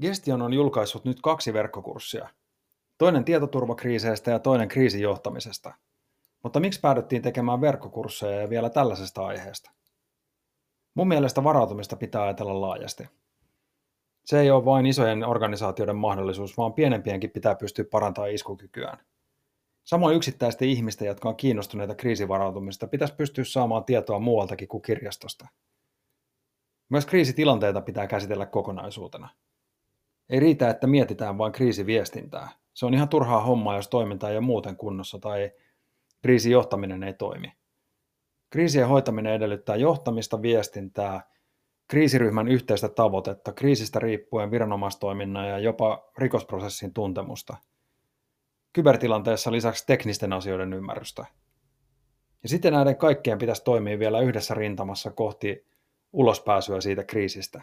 Gestion on julkaissut nyt kaksi verkkokurssia. Toinen tietoturvakriiseistä ja toinen kriisijohtamisesta. Mutta miksi päädyttiin tekemään verkkokursseja ja vielä tällaisesta aiheesta? Mun mielestä varautumista pitää ajatella laajasti. Se ei ole vain isojen organisaatioiden mahdollisuus, vaan pienempienkin pitää pystyä parantamaan iskukykyään. Samoin yksittäisten ihmisten, jotka on kiinnostuneita kriisivarautumista, pitäisi pystyä saamaan tietoa muualtakin kuin kirjastosta. Myös kriisitilanteita pitää käsitellä kokonaisuutena. Ei riitä, että mietitään vain kriisiviestintää. Se on ihan turhaa hommaa, jos toiminta ei ole muuten kunnossa tai kriisijohtaminen ei toimi. Kriisien hoitaminen edellyttää johtamista, viestintää, kriisiryhmän yhteistä tavoitetta, kriisistä riippuen viranomaistoiminnan ja jopa rikosprosessin tuntemusta. Kybertilanteessa lisäksi teknisten asioiden ymmärrystä. Ja sitten näiden kaikkien pitäisi toimia vielä yhdessä rintamassa kohti ulospääsyä siitä kriisistä.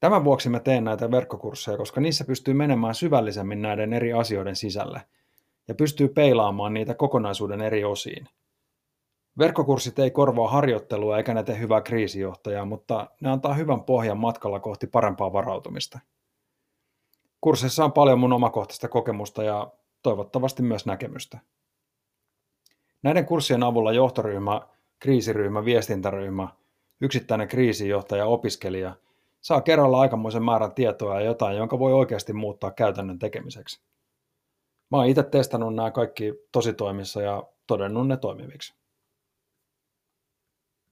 Tämän vuoksi mä teen näitä verkkokursseja, koska niissä pystyy menemään syvällisemmin näiden eri asioiden sisälle ja pystyy peilaamaan niitä kokonaisuuden eri osiin. Verkkokurssit ei korvaa harjoittelua eikä ne hyvää kriisijohtajaa, mutta ne antaa hyvän pohjan matkalla kohti parempaa varautumista. Kursseissa on paljon mun omakohtaista kokemusta ja toivottavasti myös näkemystä. Näiden kurssien avulla johtoryhmä, kriisiryhmä, viestintäryhmä, yksittäinen kriisijohtaja, opiskelija – saa kerralla aikamoisen määrän tietoa ja jotain, jonka voi oikeasti muuttaa käytännön tekemiseksi. Mä oon itse testannut nämä kaikki tositoimissa ja todennut ne toimiviksi.